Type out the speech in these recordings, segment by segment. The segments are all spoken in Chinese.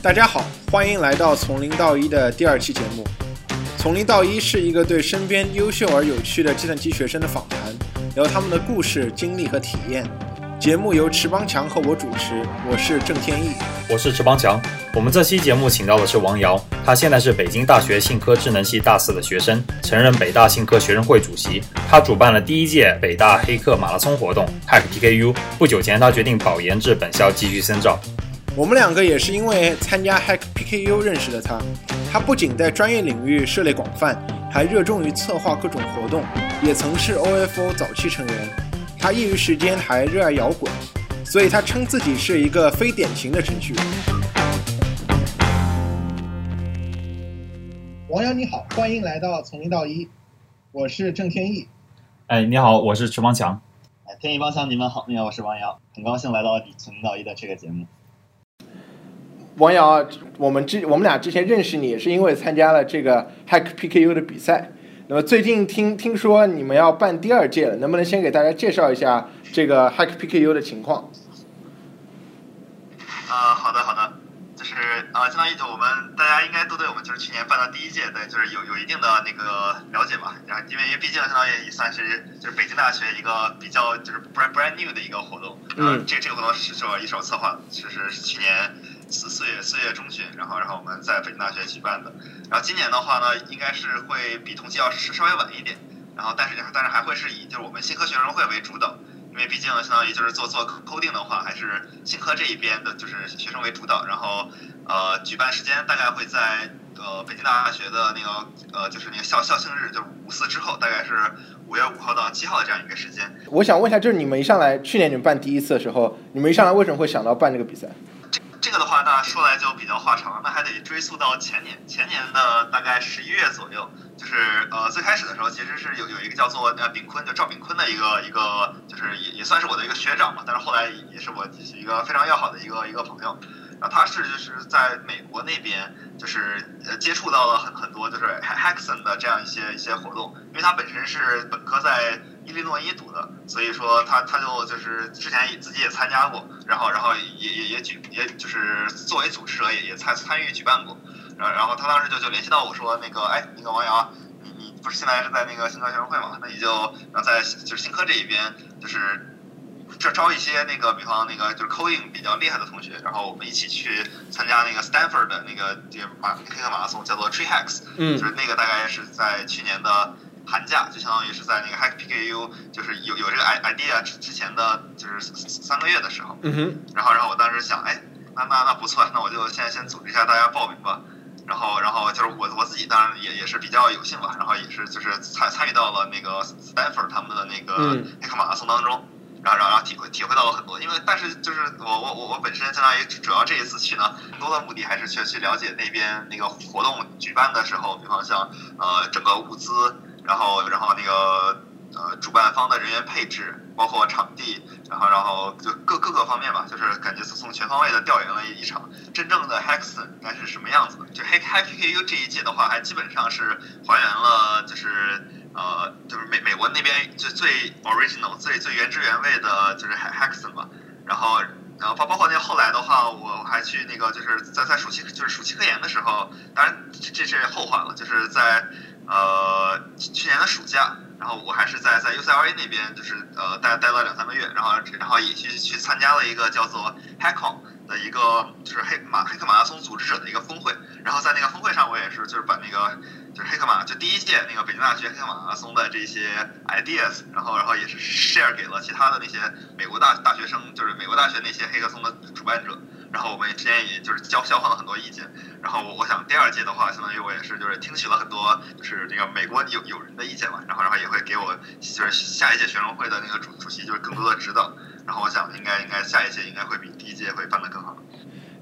大家好，欢迎来到从零到一的第二期节目。从零到一是一个对身边优秀而有趣的计算机学生的访谈，聊他们的故事、经历和体验。节目由池邦强和我主持，我是郑天意。我是池邦强。我们这期节目请到的是王瑶，他现在是北京大学信科智能系大四的学生，曾任北大信科学生会主席。他主办了第一届北大黑客马拉松活动 Hack PKU。不久前，他决定保研至本校继续深造。我们两个也是因为参加 Hack PKU 认识的他。他不仅在专业领域涉猎广泛，还热衷于策划各种活动，也曾是 OFO 早期成员。他业余时间还热爱摇滚，所以他称自己是一个非典型的程序员。王瑶你好，欢迎来到从零到一，我是郑天意。哎，你好，我是池方强。哎，天意方强，你们好，你好，我是王瑶，很高兴来到从零到一的这个节目。王瑶，我们之我们俩之前认识你，也是因为参加了这个 Hack PKU 的比赛。那么最近听听说你们要办第二届了，能不能先给大家介绍一下这个 Hack PKU 的情况？啊，好的好的，就是啊，相当于就我们大家应该都对我们就是去年办的第一届，对，就是有有一定的那个了解吧。然后因为因为毕竟相当于也算是就是北京大学一个比较就是 brand brand new 的一个活动。嗯。这这个活动是是我一手策划，就是去年。四四月四月中旬，然后然后我们在北京大学举办的，然后今年的话呢，应该是会比同期要是稍微晚一点，然后但是但是还会是以就是我们新科学生会为主导，因为毕竟相当于就是做做 coding 的话，还是新科这一边的就是学生为主导，然后呃举办时间大概会在呃北京大学的那个呃就是那个校校庆日，就是五四之后，大概是五月五号到七号的这样一个时间。我想问一下，就是你们一上来去年你们办第一次的时候，你们一上来为什么会想到办这个比赛？这个的话，那说来就比较话长，那还得追溯到前年，前年的大概十一月左右，就是呃最开始的时候，其实是有有一个叫做呃炳坤，就赵炳坤的一个一个，就是也也算是我的一个学长嘛，但是后来也是我一个非常要好的一个一个朋友，然后他是就是在美国那边，就是呃接触到了很很多就是 Hackathon 的这样一些一些活动，因为他本身是本科在。伊利诺伊读的，所以说他他就就是之前自己也参加过，然后然后也也也举也就是作为组织者也也参参与举办过，然然后他当时就就联系到我说那个哎那个王瑶，你你不是现在是在那个新科学生会嘛？那你就然后在就是新科这一边就是这招一些那个比方那个就是 coding 比较厉害的同学，然后我们一起去参加那个 Stanford 的那个这个马黑客马拉松，叫做 Tree Hacks，嗯，就是那个大概是在去年的。寒假就相当于是在那个 Hack PKU，就是有有这个 idea 之之前的就是三个月的时候，嗯哼，然后然后我当时想，哎，那那那不错，那我就先先组织一下大家报名吧，然后然后就是我我自己当然也也是比较有幸吧，然后也是就是参参与到了那个 Stanford 他们的那个黑客马拉松当中，然后然后然后体会体会到了很多，因为但是就是我我我我本身相当于主要这一次去呢，更多的目的还是去去了解那边那个活动举办的时候，比方像呃整个物资。然后，然后那个呃，主办方的人员配置，包括场地，然后，然后就各各个方面吧，就是感觉是从全方位的调研了一场真正的 Hackathon 应该是什么样子的。就 Hack Hack PKU 这一届的话，还基本上是还原了，就是呃，就是美美国那边就最 original、最最原汁原味的，就是 Hackathon 嘛。然后，然后包包括那后来的话，我还去那个就是在在暑期就是暑期科研的时候，当然这这是后话了，就是在。呃，去年的暑假，然后我还是在在 UCLA 那边，就是呃待待了两三个月，然后然后也去去参加了一个叫做 Hackon 的一个就是黑马黑客马拉松组织者的一个峰会，然后在那个峰会上，我也是就是把那个就是黑客马就第一届那个北京大学黑客马拉松的这些 ideas，然后然后也是 share 给了其他的那些美国大大学生，就是美国大学那些黑客松的主办者。然后我们之间也就是交交换了很多意见，然后我我想第二届的话，相当于我也是就是听取了很多就是那个美国友友人的意见嘛，然后然后也会给我就是下一届学生会的那个主主席就是更多的指导，然后我想应该应该下一届应该会比第一届会办得更好。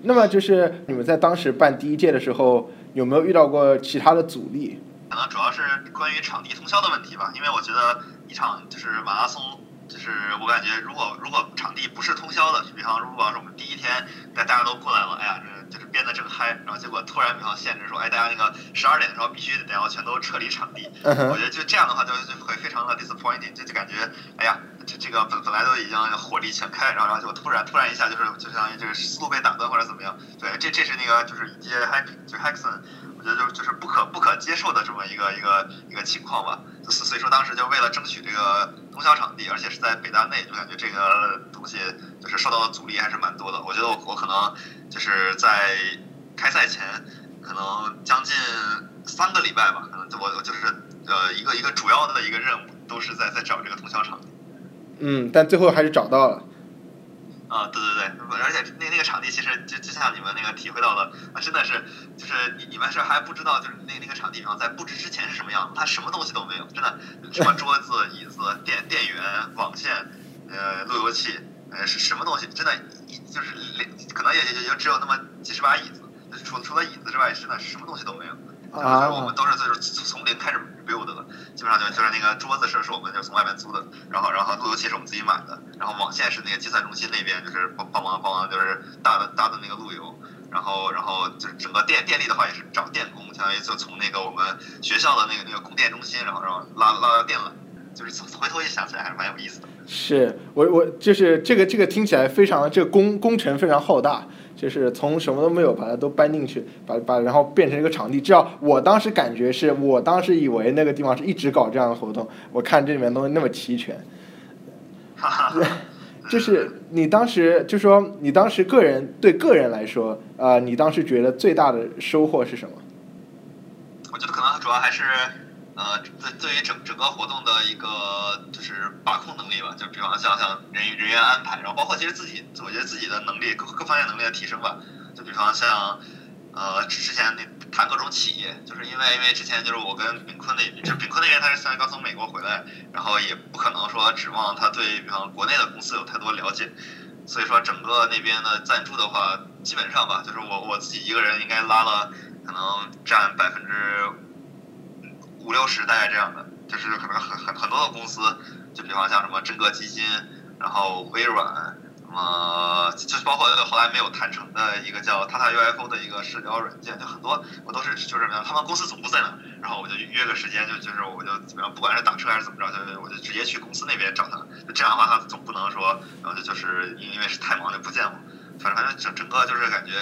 那么就是你们在当时办第一届的时候，有没有遇到过其他的阻力？可能主要是关于场地通宵的问题吧，因为我觉得一场就是马拉松。就是我感觉，如果如果场地不是通宵的，比方如果是我们第一天大大家都过来了，哎呀，就是编的正嗨，然后结果突然比方限制说，哎，大家那个十二点的时候必须得要全都撤离场地。我觉得就这样的话就就会非常的 disappointing，就就感觉，哎呀，这这个本本来都已经火力全开，然后然后就突然突然一下就是就相当于就是思路被打断或者怎么样。对，这这是那个就是一些 hack 就 hackson。觉得就就是不可不可接受的这么一个一个一个情况吧，所以说当时就为了争取这个通宵场地，而且是在北大内，就感觉这个东西就是受到的阻力还是蛮多的。我觉得我我可能就是在开赛前，可能将近三个礼拜吧，可能就我就是呃一个一个主要的一个任务都是在在找这个通宵场地。嗯，但最后还是找到了。啊，对对对，而且那那个场地其实就就像你们那个体会到的，啊，真的是就是你你们是还不知道，就是那那个场地，然后在布置之前是什么样，它什么东西都没有，真的什么桌子、椅子、电电源、网线、呃路由器，呃是什么东西，真的，一就是连可能也也也就只有那么几十把椅子，除除了椅子之外，真的什么东西都没有。啊，我们都是就是从零开始 build 的，基本上就就是那个桌子是是我们就从外面租的，然后然后路由器是我们自己买的，然后网线是那个计算中心那边就是帮帮忙帮忙就是搭的搭的那个路由，然后然后就是整个电电力的话也是找电工，相当于就从那个我们学校的那个那个供电中心，然后然后拉拉到电缆，就是回头一想起来还是蛮有意思的。是我我就是这个这个听起来非常这个工工程非常浩大。就是从什么都没有把它都搬进去，把把然后变成一个场地。至少我当时感觉是我当时以为那个地方是一直搞这样的活动。我看这里面东西那么齐全，就是你当时就说你当时个人对个人来说，呃，你当时觉得最大的收获是什么？我觉得可能主要还是。呃，对，对于整整个活动的一个就是把控能力吧，就比方像像人人员安排，然后包括其实自己，我觉得自己的能力各各方面能力的提升吧。就比方像呃之前那谈各种企业，就是因为因为之前就是我跟炳坤那，就炳坤那边他是现在刚从美国回来，然后也不可能说指望他对比方国内的公司有太多了解，所以说整个那边的赞助的话，基本上吧，就是我我自己一个人应该拉了可能占百分之。五六十大概这样的，就是可能很很很多的公司，就比方像什么真格基金，然后微软，什么就包括后来没有谈成的一个叫 Tata UFO 的一个社交软件，就很多我都是就是他们公司总部在哪，然后我就约个时间，就就是我就怎么样，不管是打车还是怎么着，就我就直接去公司那边找他，就这样的话他总不能说，然后就就是因为是太忙就不见我，反正反正整整个就是感觉。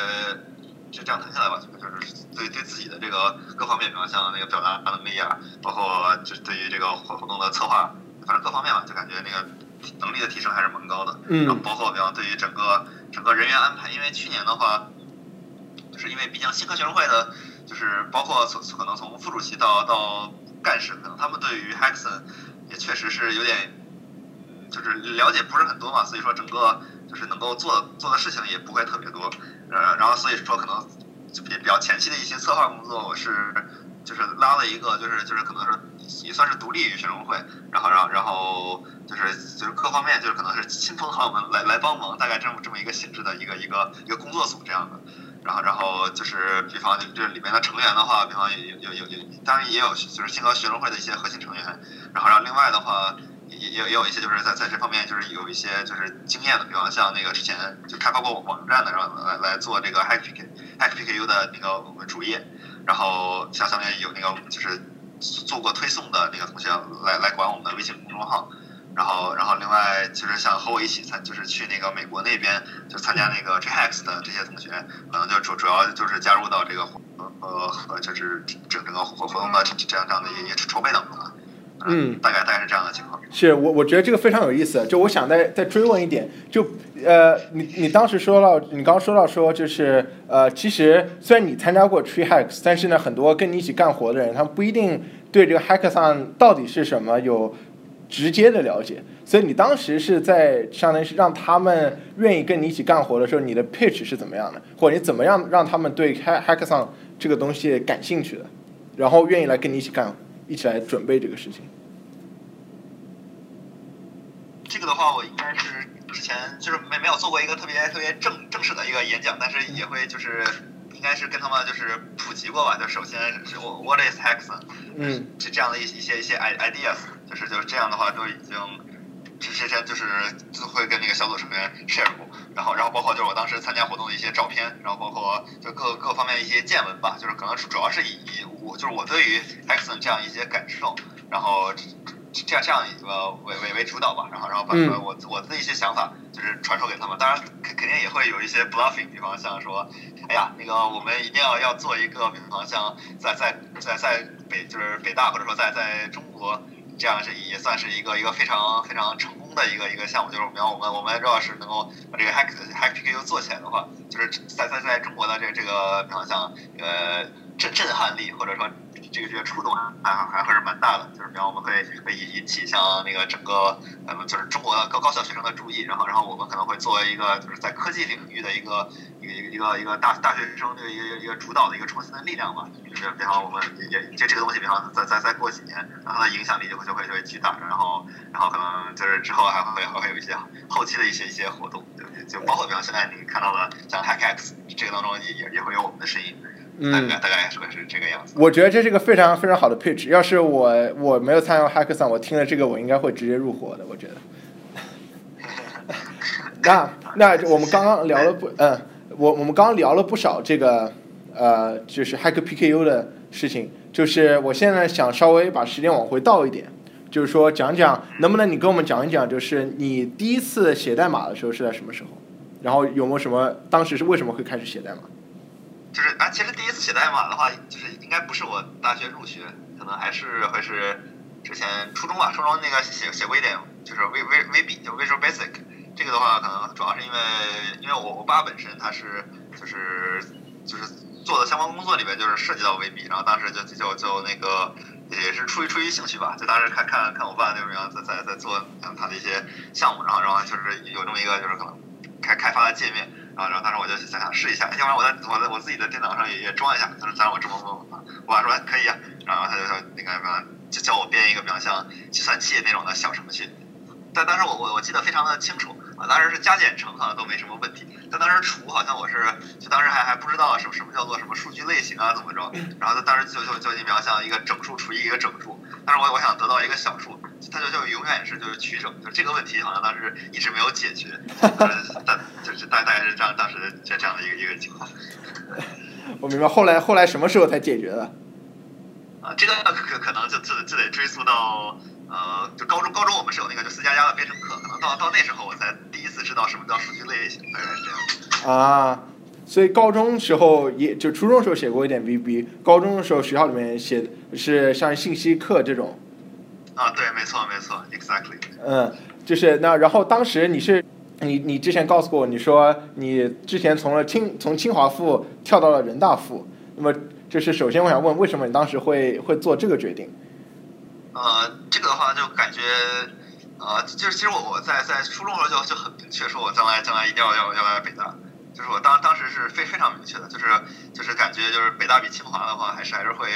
就这样谈下来吧，就是对对自己的这个各方面，比方像那个表达能力啊，包括就是对于这个活活动的策划，反正各方面吧，就感觉那个能力的提升还是蛮高的。嗯。然后包括比方对于整个整个人员安排，因为去年的话，就是因为毕竟新科学生会的，就是包括从可能从副主席到到干事，可能他们对于 Hexon 也确实是有点，就是了解不是很多嘛，所以说整个就是能够做做的事情也不会特别多。呃，然后所以说可能比比较前期的一些策划工作，我是就是拉了一个，就是就是可能是也算是独立于学生会，然后然后然后就是就是各方面就是可能是亲朋好友们来来帮忙，大概这么这么一个性质的一个一个一个工作组这样的。然后然后就是比方就这里面的成员的话，比方有有有有，当然也有就是新和学生会的一些核心成员。然后然后另外的话。也也也有一些就是在在这方面就是有一些就是经验的，比方像那个之前就开发过网站的，然后来来做这个 Hack Hack PKU 的那个我们主页，然后像上面有那个就是做过推送的那个同学来来管我们的微信公众号，然后然后另外就是像和我一起参就是去那个美国那边就参加那个 j h a x 的这些同学，可能就主主要就是加入到这个呃和就是整整个活活动的这样这样的一些筹备当中了。嗯，大概大概是这样的情况。是我我觉得这个非常有意思。就我想再再追问一点，就呃，你你当时说到，你刚刚说到说，就是呃，其实虽然你参加过 Tree Hacks，但是呢，很多跟你一起干活的人，他们不一定对这个 Hackathon 到底是什么有直接的了解。所以你当时是在相当于是让他们愿意跟你一起干活的时候，你的 pitch 是怎么样的，或者你怎么样让他们对 Hackathon 这个东西感兴趣的，然后愿意来跟你一起干。一起来准备这个事情。这个的话，我应该是之前就是没没有做过一个特别特别正正式的一个演讲，但是也会就是应该是跟他们就是普及过吧。就首先是我 What is Hexon？嗯，这这样的一一些一些 ideas，就是就是这样的话都已经之前就是就会跟那个小组成员 share 过。然后然后包括就是我当时参加活动的一些照片，然后包括就各各方面的一些见闻吧，就是可能主要是以以我就是我对于 Hexon 这样一些感受，然后这样这样一个为为为主导吧，然后然后把我我的一些想法就是传授给他们，当然肯肯定也会有一些 bluffing，比方像说，哎呀那个我们一定要要做一个，比方像在在在在北就是北大或者说在在中国。这样是也算是一个一个非常非常成功的一个一个项目，就是我们我们我们如果是能够把这个 Hack Hack PKU 做起来的话，就是在在在中国的这个这个比方像呃震震撼力或者说这个这个触动还还还是蛮大的，就是比方我们会会引引起像那个整个呃就是中国的高高校学生的注意，然后然后我们可能会作为一个就是在科技领域的一个一个一个一个大大学生的一个一个主导的一个创新的力量吧。就是比方我们也这这个东西，比方再再再过几年，然后它的影响力就会就会就会巨大，然后然后可能就是之后还会还会有一些后期的一些一些活动，对不对就包括比方现在你看到的像 HackX 这个当中也也也会有我们的身影，大概大概是会是这个样子。我觉得这是个非常非常好的配置。要是我我没有参加 Hackathon，我听了这个我应该会直接入伙的。我觉得。那那我们刚刚聊了不嗯，我我们刚刚聊了不少这个。呃，就是 Hack PKU 的事情，就是我现在想稍微把时间往回倒一点，就是说讲讲，能不能你跟我们讲一讲，就是你第一次写代码的时候是在什么时候？然后有没有什么当时是为什么会开始写代码？就是啊，其实第一次写代码的话，就是应该不是我大学入学，可能还是会是之前初中吧，初中那个写写过一点，就是 V V V B 就 Visual Basic，这个的话可能主要是因为因为我我爸本身他是就是就是。做的相关工作里面就是涉及到 VB，然后当时就就就那个也是出于出于兴趣吧，就当时看看看我爸那种样在在在做他的一些项目，然后然后就是有这么一个就是可能开开发的界面，然后然后当时我就想想试一下，要不然我在我在我自己的电脑上也也装一下，他说让我这么问我爸说可以啊，然后他就说那个什么就叫我编一个比较像计算器那种的小程序，但当时我我我记得非常的清楚啊，当时是加减乘好像都没什么问题。但当时除好像我是，就当时还还不知道什么什么叫做什么数据类型啊怎么着，然后他当时就就就你比方像一个整数除以一个整数，但是我我想得到一个小数，他就就永远是就是取整，就这个问题好像当时一直没有解决，但就是大大概是这样当时这这样的一个一个情况。我明白，后来后来什么时候才解决的？啊，这个可可能就就就得追溯到。呃，就高中，高中我们是有那个就四加加的编程课，可能到到那时候我才第一次知道什么叫数据类型，大概是这样。啊，所以高中时候也就初中时候写过一点 VB，高中的时候学校里面写是像信息课这种。啊，对，没错，没错，exactly。嗯，就是那然后当时你是你你之前告诉过我，你说你之前从了清从清华附跳到了人大附，那么就是首先我想问，为什么你当时会会做这个决定？呃，这个的话就感觉，呃，就是其实我我在在初中的时候就就很明确，说我将来将来一定要要要来北大，就是我当当时是非非常明确的，就是就是感觉就是北大比清华的话，还是还是会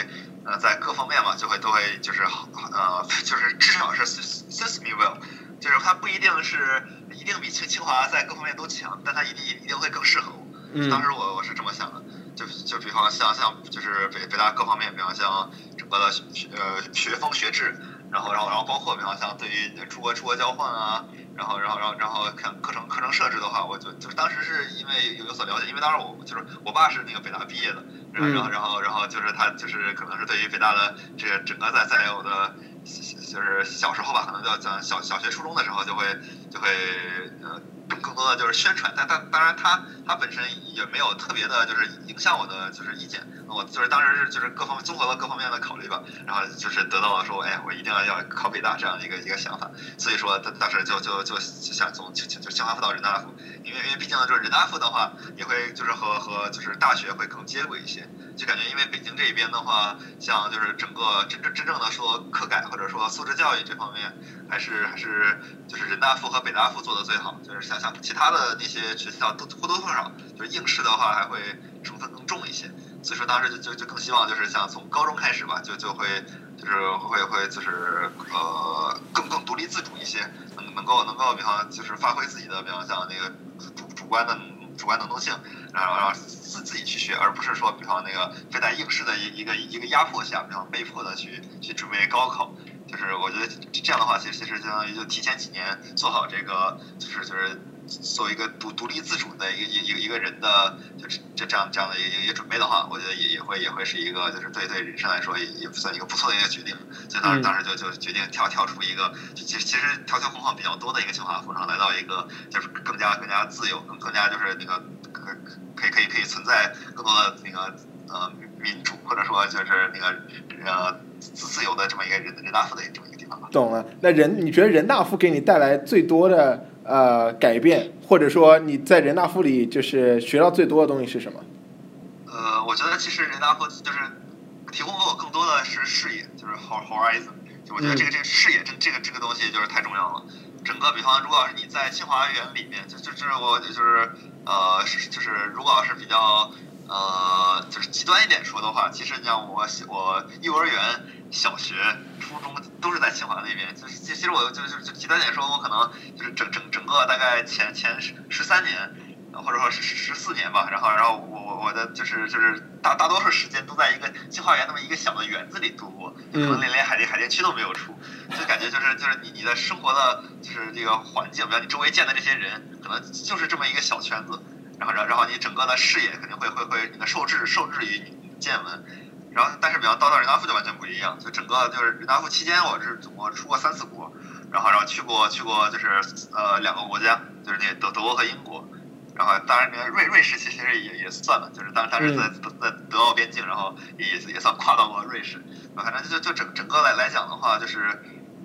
呃在各方面嘛，就会都会就是呃 就是至少是 suits me well，就是它不一定是一定比清清华在各方面都强，但它一定一定会更适合我。当时我我是这么想的，就就比方像像就是北北大各方面，比方像。整个的学呃学风学制，然后然后然后包括比方像对于出国出国交换啊，然后然后然后然后看课程课程设置的话，我就就当时是因为有有所了解，因为当时我就是我爸是那个北大毕业的，然后然后然后然后就是他就是可能是对于北大的这个整个在在有的，就是小时候吧，可能叫讲小小学初中的时候就会就会呃。更更多的就是宣传，但但当然他他本身也没有特别的，就是影响我的就是意见。我就是当时是就是各方面综合了各方面的考虑吧，然后就是得到了说，哎，我一定要要考北大这样的一个一个想法。所以说当当时就就就想从就就清华附到人大附，因为因为毕竟就是人大附的话，也会就是和和就是大学会更接轨一些。就感觉因为北京这边的话，像就是整个真正真正的说课改或者说素质教育这方面，还是还是就是人大附和北大附做的最好，就是像。像其他的那些学校都或多或少就是应试的话还会成分更重一些，所以说当时就就就更希望就是像从高中开始吧，就就会就是会会就是呃更更独立自主一些，能能够能够比方就是发挥自己的比方像那个主主观的主观能动性，然后然后自自己去学，而不是说比方那个非在应试的一一个一个压迫下，比方被迫的去去准备高考，就是我觉得这样的话，其实其实相当于就提前几年做好这个就是就是。作为一个独独立自主的一个一个一个人的，就是这这样这样的一个一个准备的话，我觉得也也会也会是一个就是对对人生来说也也算一个不错的一个决定。所以当时当时就就决定跳跳出一个，其实其实条条框框比较多的一个清华附上，来到一个就是更加更加自由，更更加就是那个可可以可以可以存在更多的那个呃民主或者说就是那个呃自自由的这么一个人人大附的这么一个地方吧。懂了。那人你觉得人大附给你带来最多的呃改变，或者说你在人大附里就是学到最多的东西是什么？呃，我觉得其实人大附就是提供给我更多的是视野，就是 horizon。就我觉得这个这个视野这这个这个东西就是太重要了。整个比方，如果要是你在清华园里面，就就就是我就是呃就是如果要是比较呃就是极端一点说的话，其实你像我我幼儿园、小学、初中都是在清华那边。就是其实我就是就极端点说，我可能就是整整整个大概前前十十三年。或者说是十十四年吧，然后然后我我我的就是就是大大多数时间都在一个清华园那么一个小的园子里度过，可能连连海淀海淀区都没有出，就感觉就是就是你你的生活的就是这个环境，比如你周围见的这些人，可能就是这么一个小圈子，然后然然后你整个的视野肯定会会会你的受制受制于你见闻，然后但是比方到到人大附就完全不一样，就整个就是人大附期间我是总共出过三次国，然后然后去过去过就是呃两个国家，就是那德德国和英国。然后，当然，那个瑞瑞士其实也也算了，就是当当时在在德奥边境，然后也也算跨到过瑞士。反正就就整整个来来讲的话，就是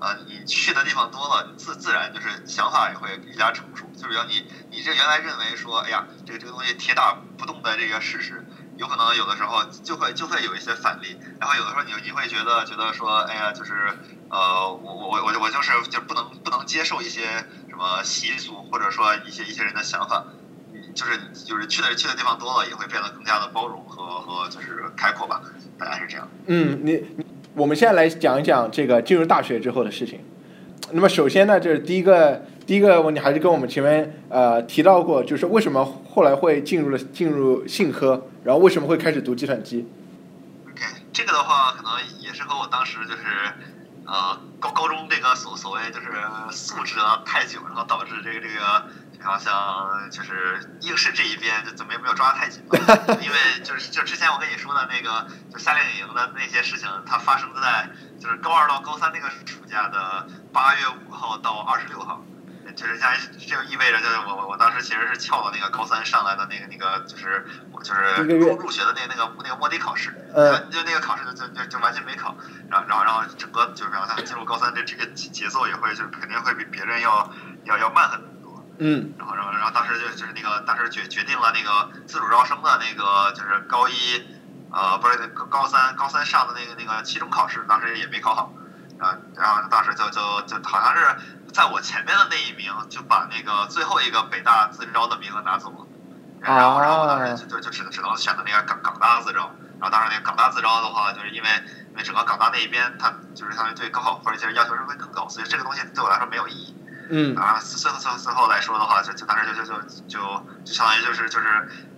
呃，你去的地方多了，自自然就是想法也会愈加成熟。就比如你你这原来认为说，哎呀，这个这个东西铁打不动的这个事实，有可能有的时候就会就会有一些反例。然后有的时候你你会觉得觉得说，哎呀，就是呃，我我我我我就是就不能不能接受一些什么习俗，或者说一些一些人的想法。就是就是去的去的地方多了，也会变得更加的包容和和就是开阔吧，大概是这样。嗯，你我们现在来讲一讲这个进入大学之后的事情。那么首先呢，就是第一个第一个问题还是跟我们前面呃提到过，就是为什么后来会进入了进入信科，然后为什么会开始读计算机？OK，这个的话可能也是和我当时就是呃高高中这个所所谓就是素质啊太久，然后导致这个这个。然后像就是应试这一边就怎么也没有抓得太紧吧，因为就是就之前我跟你说的那个就夏令营的那些事情，它发生在就是高二到高三那个暑假的八月五号到二十六号，就是像这就意味着就是我我我当时其实是翘了那个高三上来的那个那个就是我就是入入学的那那个那个摸底考试，就那个考试就就就就完全没考，然后然后然后整个就是然后他进入高三这这个节奏也会就是肯定会比别人要要要慢很多。嗯，然后，然后，然后当时就就是那个，当时决决定了那个自主招生的那个，就是高一，呃，不是高高三，高三上的那个那个期中考试，当时也没考好，然后，然后当时就就就好像是在我前面的那一名就把那个最后一个北大自招的名额拿走了，然后，然后当时就就就只能只能选择那个港港大自招，然后当时那个港大自招的话，就是因为因为整个港大那一边，它就是相当于对高考或者其实要求是会更高，所以这个东西对我来说没有意义。嗯啊，最后最后最后来说的话，就就当时就就就就相当于就是就是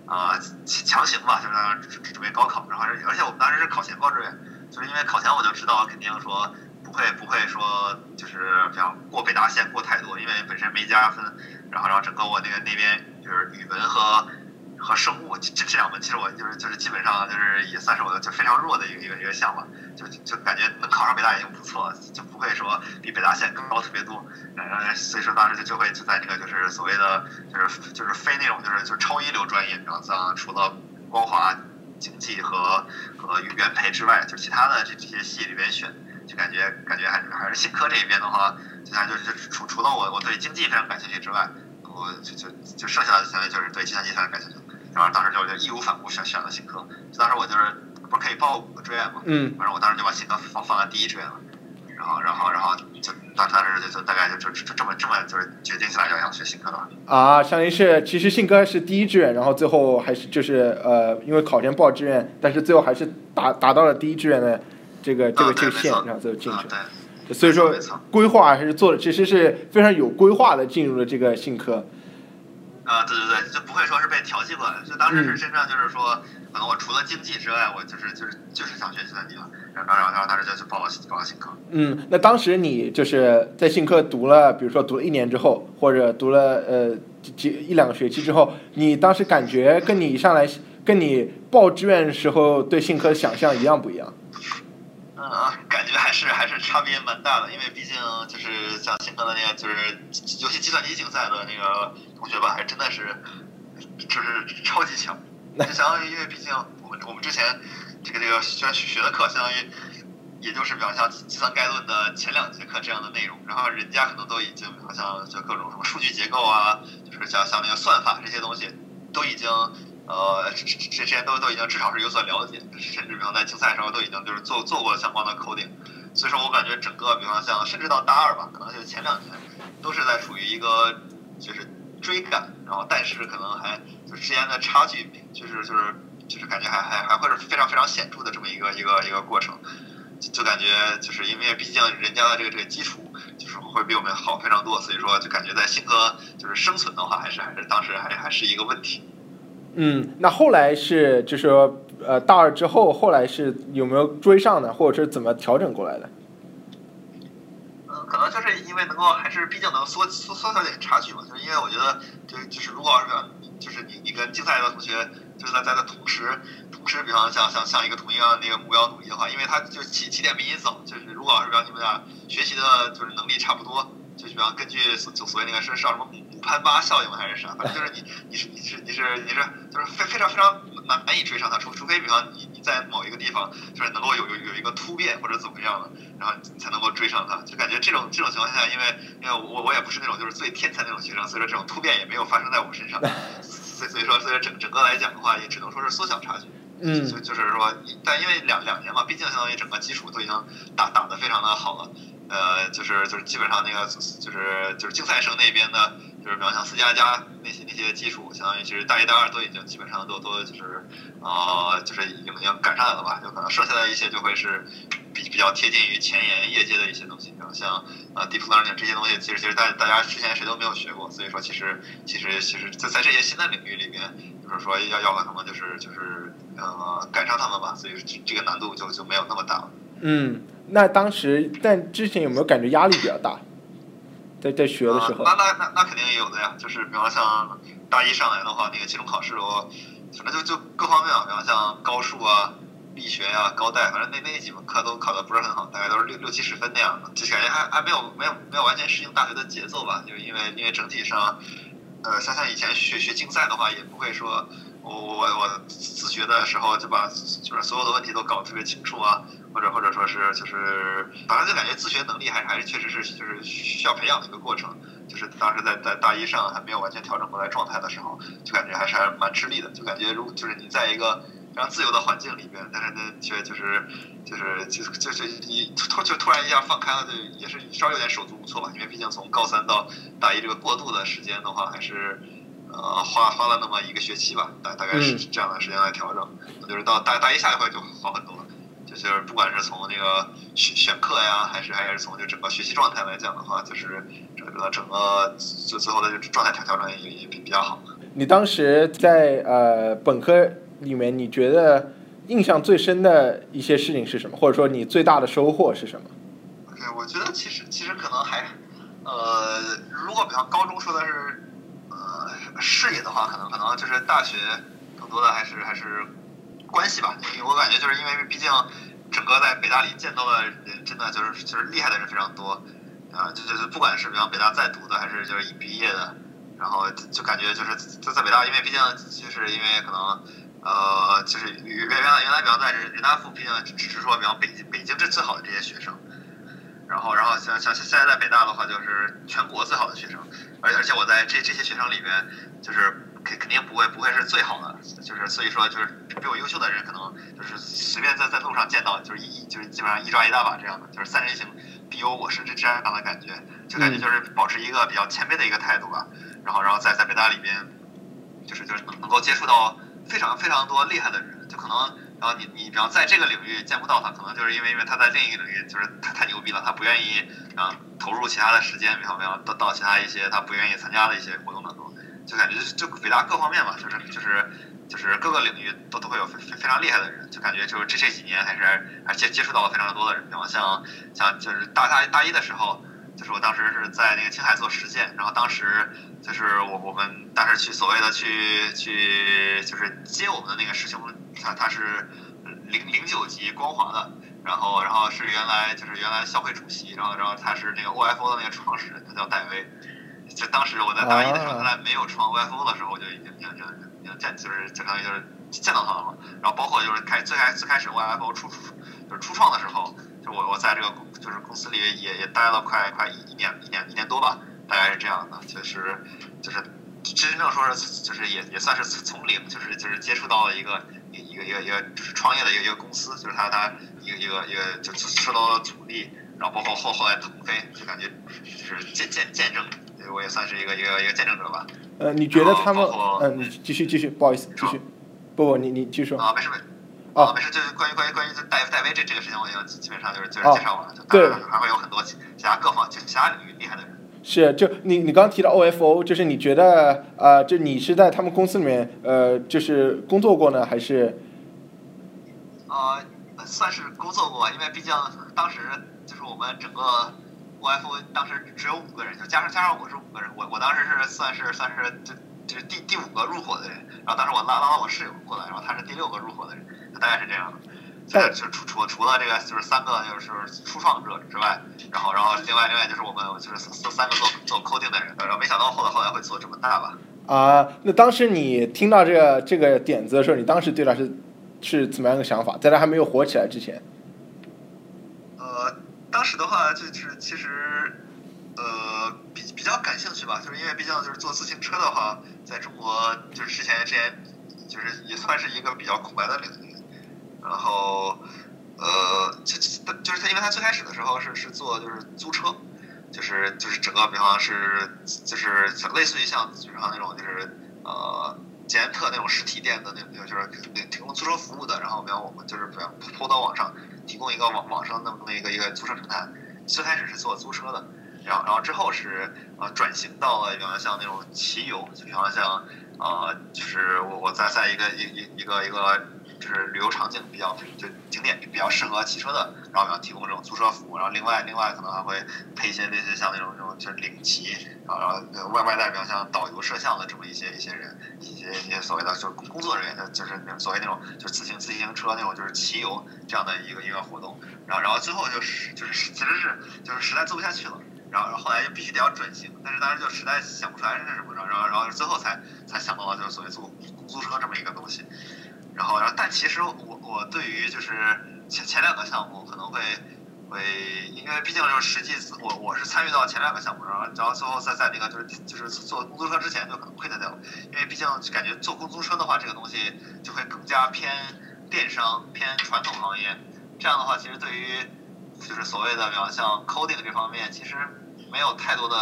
呃强行吧，就是准备高考，然后而且我们当时是考前报志愿，就是因为考前我就知道肯定说不会不会说就是想过北大线过太多，因为本身没加分，然后然后整个我那个那边就是语文和。和生物这这两门，其实我就是就是基本上就是也算是我的就非常弱的一个一个一个项目，就就感觉能考上北大已经不错了，就不会说比北大线更高特别多。然后所以说当时就就会就在那个就是所谓的就是就是非那种就是就超一流专业，然后像除了光华经济和和原培之外，就其他的这这些系里边选，就感觉感觉还是还是信科这一边的话，就像就是除除了我我对经济非常感兴趣之外，我就就就剩下的相当于就是对计算机非常感兴趣。然后当时就就义无反顾选选了信科，当时我就是不是可以报五个志愿嘛，嗯，反正我当时就把信科放放在第一志愿了，然后然后然后就当当时就就大概就就就这么这么就是决定下来要要学信科了。啊，相当于是其实信科是第一志愿，然后最后还是就是呃，因为考前报志愿，但是最后还是达达到了第一志愿的这个这个这个线，然后最后进去。对，所以说规划还是做的，其实是非常有规划的进入了这个信科。啊，对对对，就不会说是被调剂过来，就当时是真正就是说，可能我除了经济之外，我就是就是就是想学计算机了，然后然后当时就去报了报了信科。嗯，那当时你就是在信科读了，比如说读了一年之后，或者读了呃几一两个学期之后，你当时感觉跟你上来跟你报志愿时候对信科的想象一样不一样？嗯，感觉还是还是差别蛮大的，因为毕竟就是像新科的那个，就是尤其计算机竞赛的那个同学吧，还真的是就是超级强。就相当于，因为毕竟我们我们之前这个这个学学的课，相当于也就是比方像计算概论的前两节课这样的内容，然后人家可能都已经好像就各种什么数据结构啊，就是像像那个算法这些东西，都已经呃这这这些都都已经至少是有所了解，甚至比方在竞赛的时候都已经就是做做过相关的 coding，所以说我感觉整个比方像甚至到大二吧，可能就前两年都是在处于一个就是追赶，然后但是可能还就是之间的差距。就是就是就是感觉还还还会是非常非常显著的这么一个一个一个过程，就感觉就是因为毕竟人家的这个这个基础就是会比我们好非常多，所以说就感觉在新科就是生存的话，还是还是当时还还是一个问题。嗯，那后来是就是说呃大二之后，后来是有没有追上呢，或者是怎么调整过来的？嗯，可能就是因为能够还是毕竟能缩缩缩小点差距嘛，就是因为我觉得就就是如果要是就是你你跟竞赛的同学。就是在在的同时，同时，比方像像像一个同样那个目标努力的话，因为他就起起点比你早，就是如果要是比方你们俩学习的就是能力差不多，就是比方根据所就所谓那个是叫什么母攀八效应还是啥，反正就是你你是你是你是你是就是非非常非常难难以追上他，除除非比方你你在某一个地方就是能够有有有一个突变或者怎么样的，然后你才能够追上他，就感觉这种这种情况下，因为因为我我也不是那种就是最天才那种学生，所以说这种突变也没有发生在我身上。所所以说，所以说整整个来讲的话，也只能说是缩小差距。嗯，就就是说，但因为两两年嘛，毕竟相当于整个基础都已经打打得非常的好了。呃，就是就是基本上那个就是就是竞赛生那边的，就是比方像四加加那些那些基础，相当于其实大一、大二都已经基本上都都就是呃就是已经已经赶上来了吧，就可能剩下的一些就会是比比较贴近于前沿业界的一些东西，然后像呃 deep learning 这些东西，其实其实大大家之前谁都没有学过，所以说其实其实其实在在这些新的领域里面，就是说要要和他们就是就是呃赶上他们吧，所以这个难度就就没有那么大了。嗯。那当时，但之前有没有感觉压力比较大？在在学的时候？那那那那肯定也有的呀。就是比方像大一上来的话，那个期中考试我，反正就就各方面啊，比方像高数啊、力学呀、高代，反正那那几门课都考的不是很好，大概都是六六七十分那样的，就感觉还还没有没有没有完全适应大学的节奏吧。就因为因为整体上，呃，像像以前学学竞赛的话，也不会说我我我自学的时候就把就是所有的问题都搞特别清楚啊。或者或者说是就是，反正就感觉自学能力还是还是确实是就是需要培养的一个过程。就是当时在在大一上还没有完全调整过来状态的时候，就感觉还是还蛮吃力的。就感觉如就是你在一个非常自由的环境里边，但是呢却就是就是就就是你突就突然一下放开了，就也是稍微有点手足无措吧。因为毕竟从高三到大一这个过渡的时间的话，还是呃花花了那么一个学期吧，大大概是这样的时间来调整。就是到大大一下一回就好很多了。就是不管是从那个选选课呀，还是还是从就整个学习状态来讲的话，就是整个整个就最后的状态调调整也也比比较好。你当时在呃本科里面，你觉得印象最深的一些事情是什么？或者说你最大的收获是什么？OK，我觉得其实其实可能还呃，如果比方高中说的是呃事业的话，可能可能就是大学更多的还是还是关系吧。因为我感觉就是因为毕竟。整个在北大里见到的人，真的就是就是厉害的人非常多，啊，就就是不管是比方北大在读的，还是就是已毕业的，然后就感觉就是就在北大，因为毕竟就是因为可能呃，就是原原来原来比方在人大附，毕竟只是说比方北京北京这最好的这些学生，然后然后像像现在在北大的话，就是全国最好的学生，而而且我在这这些学生里面，就是。肯肯定不会不会是最好的，就是所以说就是比我优秀的人，可能就是随便在在路上见到，就是一就是基本上一抓一大把这样的，就是三人行必有我师这这样的感觉，就感觉就是保持一个比较谦卑的一个态度吧。然后然后在在北大里边，就是就是能能够接触到非常非常多厉害的人，就可能然后你你比方在这个领域见不到他，可能就是因为因为他在另一个领域就是他太牛逼了，他不愿意啊投入其他的时间，比方比方到到其他一些他不愿意参加的一些活动当中。就感觉就就北大各方面嘛，就是就是就是各个领域都都会有非非常厉害的人，就感觉就是这这几年还是还接接触到了非常多的人，比方像像就是大大大一的时候，就是我当时是在那个青海做实践，然后当时就是我我们当时去所谓的去去就是接我们的那个师兄，他他是零零九级光华的，然后然后是原来就是原来校会主席，然后然后他是那个 OFO 的那个创始人，他叫戴威。就当时我在大一的时候，他还没有创 OFO 的时候，我就已经已经已经已经见就是相当于就是见到他了嘛。然后包括就是开最开最开始 OFO 初初就是初创的时候，就我我在这个就是公司里也也待了快快一年一年一年多吧，大概是这样的，就是就是真正说是就是也也算是从零就是就是接触到了一个一个一个一个就是创业的一个一个公司，就是他他一个一个一个就受到了阻力，然后包括后后来腾飞，就感觉就是见见见证。我也算是一个一个一个见证者吧。呃，你觉得他们？嗯，你继续继续，不好意思，继续。不不，你你继续说。啊，没事没事。啊，没事，就是关于关于关于戴戴维这这个事情，我已经基本上就是就是介绍完了。对，还会有很多其他各方就其他领域厉害的人。是，就你你刚刚提到 OFO，就是你觉得啊，就你是在他们公司里面呃，就是工作过呢，还是？呃，算是工作过，因为毕竟当时就是我们整个。OFO 当时只有五个人，就加上加上我是五个人，我我当时是算是算是就就是第第五个入伙的人，然后当时我拉拉了我室友过来，然后他是第六个入伙的人，大概是这样的。在就除除除了这个就是三个就是初创者之外，然后然后另外另外就是我们就是三三个做做 coding 的人，然后没想到后来后来会做这么大吧。啊，那当时你听到这个这个点子的时候，你当时对他是是怎么样个想法？在他还没有火起来之前。呃当时的话，就是其实，呃，比比较感兴趣吧，就是因为毕竟就是做自行车的话，在中国就是之前之前就是也算是一个比较空白的领域，然后，呃，就就是他，因为他最开始的时候是是做就是租车，就是就是整个比方是就是类似于像就像那种就是呃捷安特那种实体店的那种就是提供租车服务的，然后比方我们就是比方铺到网上。提供一个网网上那么一个一个租车平台，最开始是做租车的，然后然后之后是呃转型到了比方像那种骑游，就比方像呃就是我我在在一个一一一个一个。就是旅游场景比较就景点比较适合骑车的，然后比方提供这种租车服务，然后另外另外可能还会配一些那些像那种那种就是领骑，然后然后外外带比方像导游摄像的这么一些一些人，一些一些所谓的就是工作人员的，就是所谓那种就是自行自行车那种就是骑游这样的一个一个活动，然后然后最后就是就是其实是就是实在做不下去了，然后后来就必须得要转型，但是当时就实在想不出来是什么，然后然后最后才才想到了就是所谓做公租车这么一个东西。然后，然后，但其实我我对于就是前前两个项目可能会会，因为毕竟就是实际我我是参与到前两个项目，然后然后最后在在那个就是就是做公租车之前就可能亏 u 掉，因为毕竟感觉做公租车的话，这个东西就会更加偏电商偏传统行业，这样的话其实对于就是所谓的比方像 coding 这方面，其实没有太多的。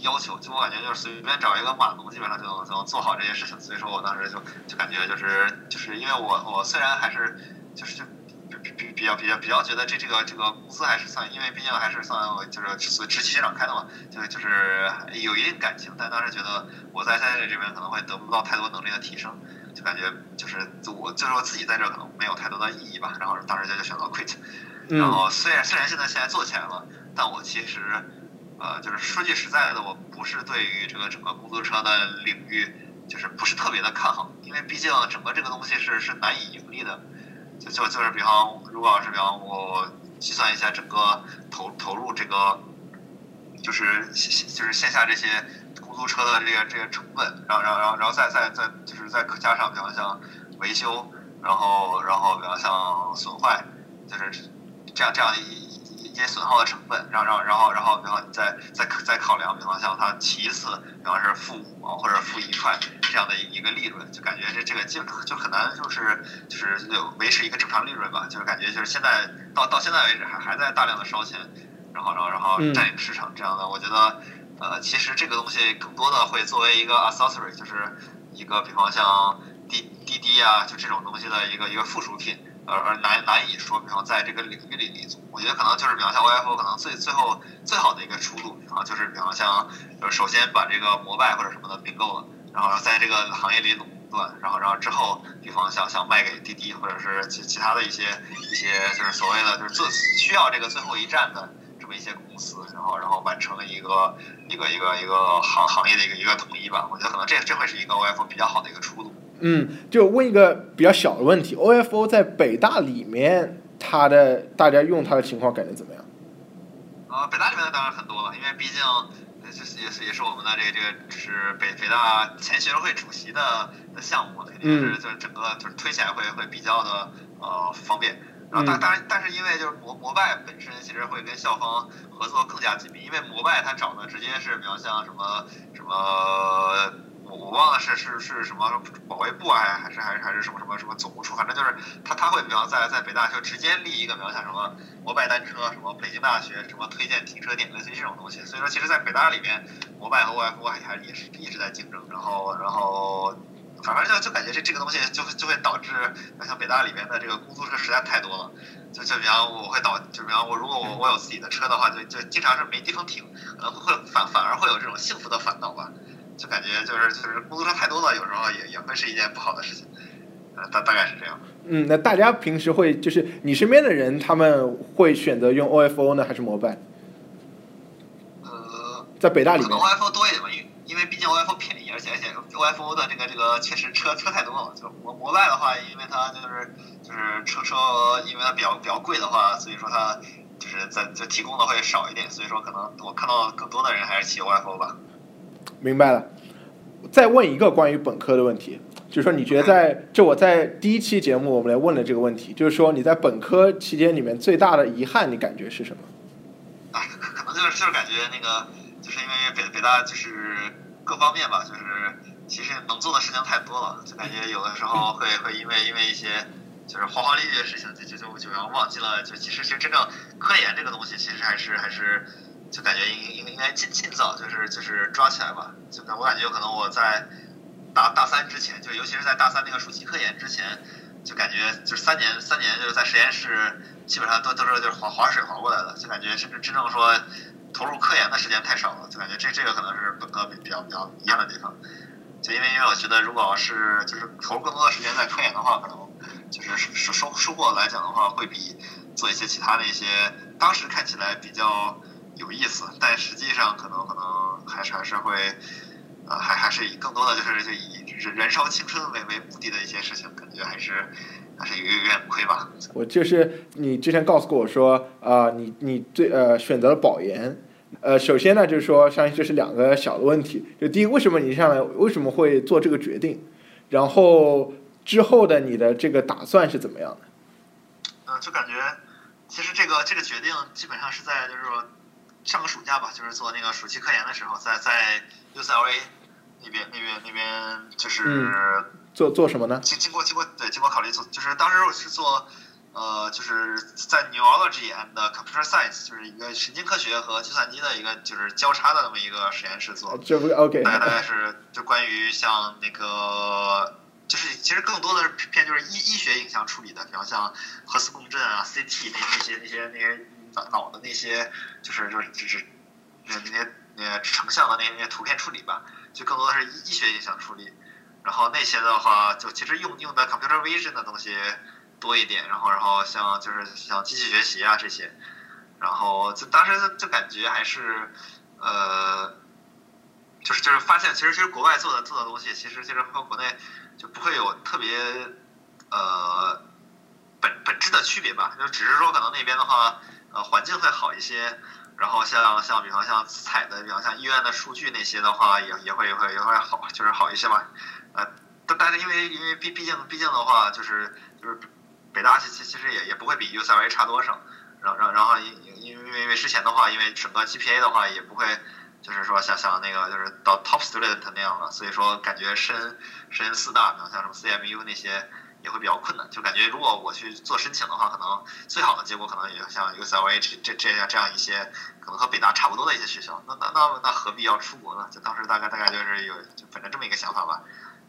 要求就我感觉就是随便找一个码农，基本上就能就能做好这些事情。所以说我当时就就感觉就是就是因为我我虽然还是就是就比比比较比较比较觉得这这个这个公司还是算，因为毕竟还是算就是属于直系学长开的嘛，就就是有一定感情。但当时觉得我在在这边可能会得不到太多能力的提升，就感觉就是我就是我自己在这可能没有太多的意义吧。然后当时就就选择 quit。然后虽然虽然现在现在做起来了，但我其实。呃，就是说句实在的，我不是对于这个整个公租车的领域，就是不是特别的看好，因为毕竟整个这个东西是是难以盈利的。就就就是比方，如果要是比方我计算一下整个投投入这个，就是就是线下这些公租车的这个这些成本，然后然后然后然后再再再就是再加上比方像维修，然后然后比方像损坏，就是这样这样一。一些损耗的成本，然后，然后，然后，然后，比方你再再再考量，比方像它骑一次，比方是负五毛或者负一块这样的一个利润，就感觉这这个就就很难，就是就是维持一个正常利润吧。就是感觉就是现在到到现在为止还还在大量的烧钱，然后，然后，然后占领市场这样的。我觉得，呃，其实这个东西更多的会作为一个 accessory，就是一个比方像滴滴滴啊，就这种东西的一个一个附属品。而而难难以说，比方在这个领域里立足，我觉得可能就是比方像 OFO 可能最最后最好的一个出路，比方就是比方像，就是首先把这个摩拜或者什么的并购了，然后在这个行业里垄断，然后然后之后，比方像像卖给滴滴或者是其其他的一些一些就是所谓的就是做需要这个最后一站的这么一些公司，然后然后完成一个一个一个一个行行业的一个一个统一吧。我觉得可能这这会是一个 OFO 比较好的一个出路。嗯，就问一个比较小的问题，OFO 在北大里面，它的大家用它的情况感觉怎么样？呃，北大里面的当然很多了，因为毕竟就是也是也是我们的这个这个是北北大前学生会主席的的项目，肯定是就是整个就是推起来会会比较的呃方便。然后当当然，但是因为就是摩摩拜本身其实会跟校方合作更加紧密，因为摩拜它找的直接是比方像什么什么。我我忘了是是是什么保卫部啊，还是还是还是什么什么什么总务处，反正就是他他会比较在在北大就直接立一个比方像什么摩拜单车，什么北京大学什么推荐停车点，类似于这种东西。所以说，其实，在北大里面，摩拜和 OFO 还还也是一直在竞争。然后然后，反正就就感觉这这个东西就就会导致，像北大里面的这个公租车实在太多了。就就比方我会导，就比方我如果我我有自己的车的话，就就经常是没地方停，可能会反反而会有这种幸福的烦恼吧。就感觉就是就是工作车太多了，有时候也也会是一件不好的事情，呃，大大概是这样。嗯，那大家平时会就是你身边的人，他们会选择用 OFO 呢，还是摩拜？呃，在北大里面。可能 OFO 多一点吧，因因为毕竟 OFO 便宜，而且而且 OFO 的这个这个确实车车太多了。就摩摩拜的话，因为它就是就是车车，因为它比较比较贵的话，所以说它就是在就提供的会少一点。所以说可能我看到更多的人还是骑 OFO 吧。明白了，再问一个关于本科的问题，就是说你觉得在就我在第一期节目我们来问了这个问题，就是说你在本科期间里面最大的遗憾，你感觉是什么？啊，可能就是就是感觉那个，就是因为北北大就是各方面吧，就是其实能做的事情太多了，就感觉有的时候会会因为因为一些就是花花绿绿的事情，就就就就然后忘记了，就其实其实真正科研这个东西，其实还是还是。就感觉应应应该尽尽早就是就是抓起来吧。就我感觉可能我在大大三之前，就尤其是在大三那个暑期科研之前，就感觉就是三年三年就是在实验室基本上都都是就是划划水划过来的。就感觉真真正说投入科研的时间太少了。就感觉这这个可能是本科比比较比较一样的地方。就因为因为我觉得如果是就是投入更多的时间在科研的话，可能就是收收收获来讲的话，会比做一些其他的一些当时看起来比较。有意思，但实际上可能可能还是还是会，呃，还还是以更多的就是就以燃烧青春为为目的的一些事情，感觉还是还是有有点亏吧。我就是你之前告诉过我说，啊，你你最呃选择了保研，呃，首先呢就是说，相当于这是两个小的问题，就第一，为什么你上来为什么会做这个决定？然后之后的你的这个打算是怎么样的？嗯，就感觉其实这个这个决定基本上是在就是说。上个暑假吧，就是做那个暑期科研的时候，在在 UCLA 那边那边那边就是做做什么呢？经经过经过对经过考虑做，就是当时我是做呃就是在 Neurology and Computer Science，就是一个神经科学和计算机的一个就是交叉的那么一个实验室做。这不 OK？大概大概是就关于像那个就是其实更多的是偏就是医医学影像处理的，比方像核磁共振啊、CT 那那些那些那些。脑的那些就是就是就是那那些那些成像的那那些图片处理吧，就更多的是医学影像处理。然后那些的话，就其实用用的 computer vision 的东西多一点。然后然后像就是像机器学习啊这些，然后就当时就感觉还是呃，就是就是发现其实其实国外做的做的东西，其实其实和国内就不会有特别呃本本质的区别吧。就只是说可能那边的话。呃，环境会好一些，然后像像比方像采的，比方像医院的数据那些的话，也也会也会也会好，就是好一些嘛。呃，但但是因为因为毕毕竟毕竟的话，就是就是北大其其其实也也不会比 UCLA 差多少。然然然后因因因为因为之前的话，因为整个 GPA 的话也不会就是说像像那个就是到 top student 那样的，所以说感觉深深四大，比方像什么 CMU 那些。也会比较困难，就感觉如果我去做申请的话，可能最好的结果可能也像 UCLA 这这这样这样一些可能和北大差不多的一些学校，那那那那何必要出国呢？就当时大概大概就是有就本着这么一个想法吧，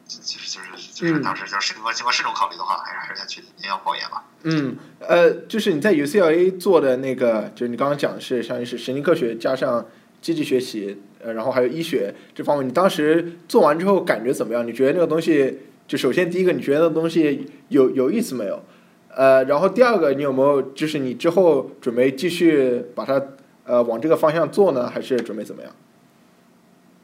其实就是就是当时就是经过经过慎重考虑的话，还是还是要去一定要保研吧。嗯，呃，就是你在 UCLA 做的那个，就是你刚刚讲的是相当于是神经科学加上机器学习，呃，然后还有医学这方面，你当时做完之后感觉怎么样？你觉得那个东西？就首先第一个，你觉得东西有有意思没有？呃，然后第二个，你有没有就是你之后准备继续把它呃往这个方向做呢，还是准备怎么样？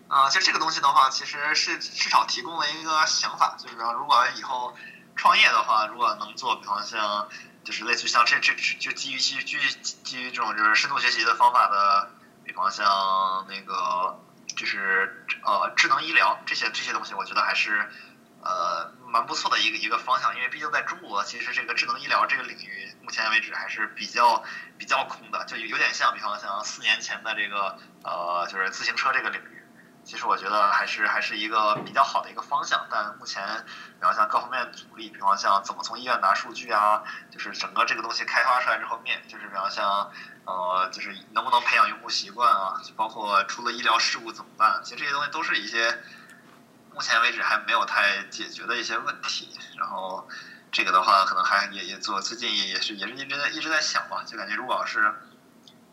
啊，其实这个东西的话，其实是至少提供了一个想法，就是说，如果以后创业的话，如果能做，比方像就是类似于像这这就基于基于基于基于这种就是深度学习的方法的，比方像那个就是呃智能医疗这些这些东西，我觉得还是呃蛮不错的一个一个方向，因为毕竟在中国，其实这个智能医疗这个领域，目前为止还是比较比较空的，就有点像比方像四年前的这个呃就是自行车这个领域。其实我觉得还是还是一个比较好的一个方向，但目前，比方像各方面阻力，比方像怎么从医院拿数据啊，就是整个这个东西开发出来之后面，就是比方像呃，就是能不能培养用户习惯啊，就包括出了医疗事故怎么办？其实这些东西都是一些目前为止还没有太解决的一些问题。然后这个的话，可能还也也做最近也是也是一直在一直在想吧，就感觉如果要是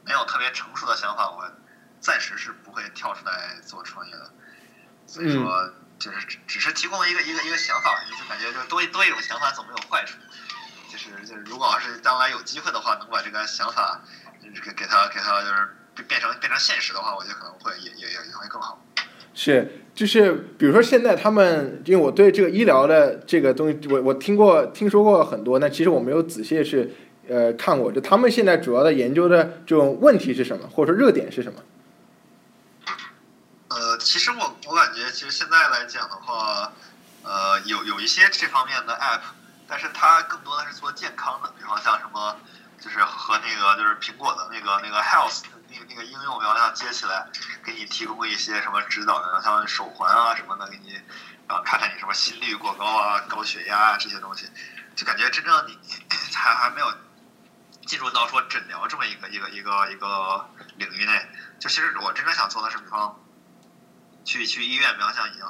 没有特别成熟的想法，我。暂时是不会跳出来做创业的，所以说就是只只是提供一个一个一个想法，就感觉就多多一种想法总没有坏处。就是就是如果要是将来有机会的话，能把这个想法给给他给他就是变成变成现实的话，我觉得可能会也也也也会更好。是，就是比如说现在他们，因为我对这个医疗的这个东西，我我听过听说过很多，那其实我没有仔细是呃看过，就他们现在主要的研究的这种问题是什么，或者说热点是什么？呃，其实我我感觉，其实现在来讲的话，呃，有有一些这方面的 app，但是它更多的是做健康的，比方像什么，就是和那个就是苹果的那个那个 health 那个那个应用，比方像接起来，给你提供一些什么指导的，像手环啊什么的，给你，然后看看你什么心率过高啊、高血压啊这些东西，就感觉真正你 还还没有进入到说诊疗这么一个一个一个一个领域内。就其实我真正想做的是，比方。去去医院，比方像已经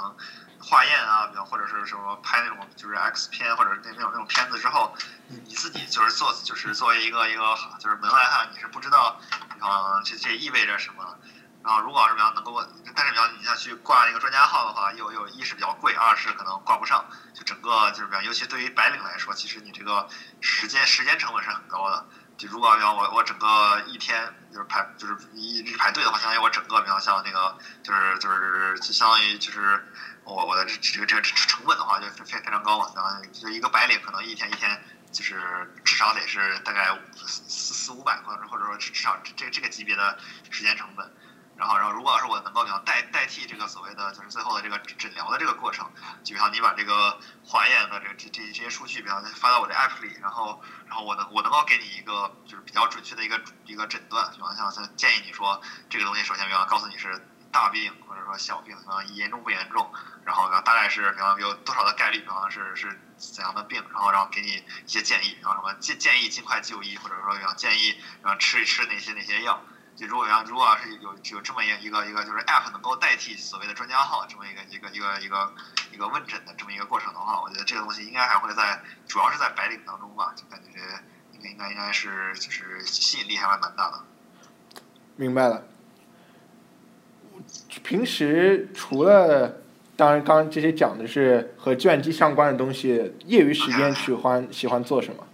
化验啊，比方或者是什么拍那种就是 X 片或者那那种那种片子之后，你自己就是做就是作为一个一个就是门外汉，你是不知道，比方这这意味着什么。然后如果要是比方能够，但是比方你要去挂那个专家号的话，又又一是比较贵，二是可能挂不上。就整个就是比方，尤其对于白领来说，其实你这个时间时间成本是很高的。就如果比方我我整个一天就是排就是一直排队的话，相当于我整个比方像那个就是就是就相当于就是我我的这这个这个成本的话就非非常高嘛，相当于就一个白领可能一天一天就是至少得是大概四四四五百或者或者说至少这这个级别的时间成本。然后，然后，如果要是我能够比方代代替这个所谓的就是最后的这个诊疗的这个过程，就比方你把这个化验的这个这这这些数据，比方发到我的 app 里，然后，然后我能我能够给你一个就是比较准确的一个一个诊断，比方像像建议你说这个东西，首先比方告诉你是大病或者说小病，比方严重不严重，然后大概是比方有多少的概率，比方是是怎样的病，然后然后给你一些建议，然后什么建建议尽快就医，或者说要建议然后吃一吃哪些哪些药。就如果要如果要是有有这么一一个一个就是 app 能够代替所谓的专家号这么一个一个一个一个一个问诊的这么一个过程的话，我觉得这个东西应该还会在主要是在白领当中吧，就感觉应该应该应该是就是吸引力还蛮大的。明白了。平时除了当然刚刚这些讲的是和计算机相关的东西，业余时间喜欢喜欢做什么？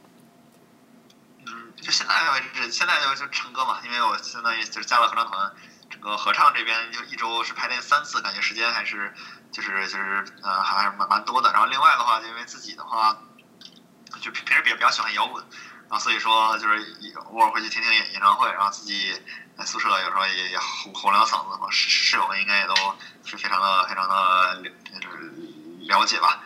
嗯就现在为止，现在就就唱歌嘛，因为我相当于就是加了合唱团，整个合唱这边就一周是排练三次，感觉时间还是就是就是呃还蛮蛮多的。然后另外的话，就因为自己的话，就平时比较比较喜欢摇滚，然后所以说就是偶尔会去听听演演唱会，然后自己在宿舍有时候也也吼吼两嗓子嘛，室室友们应该也都是非常的非常的就是了解吧。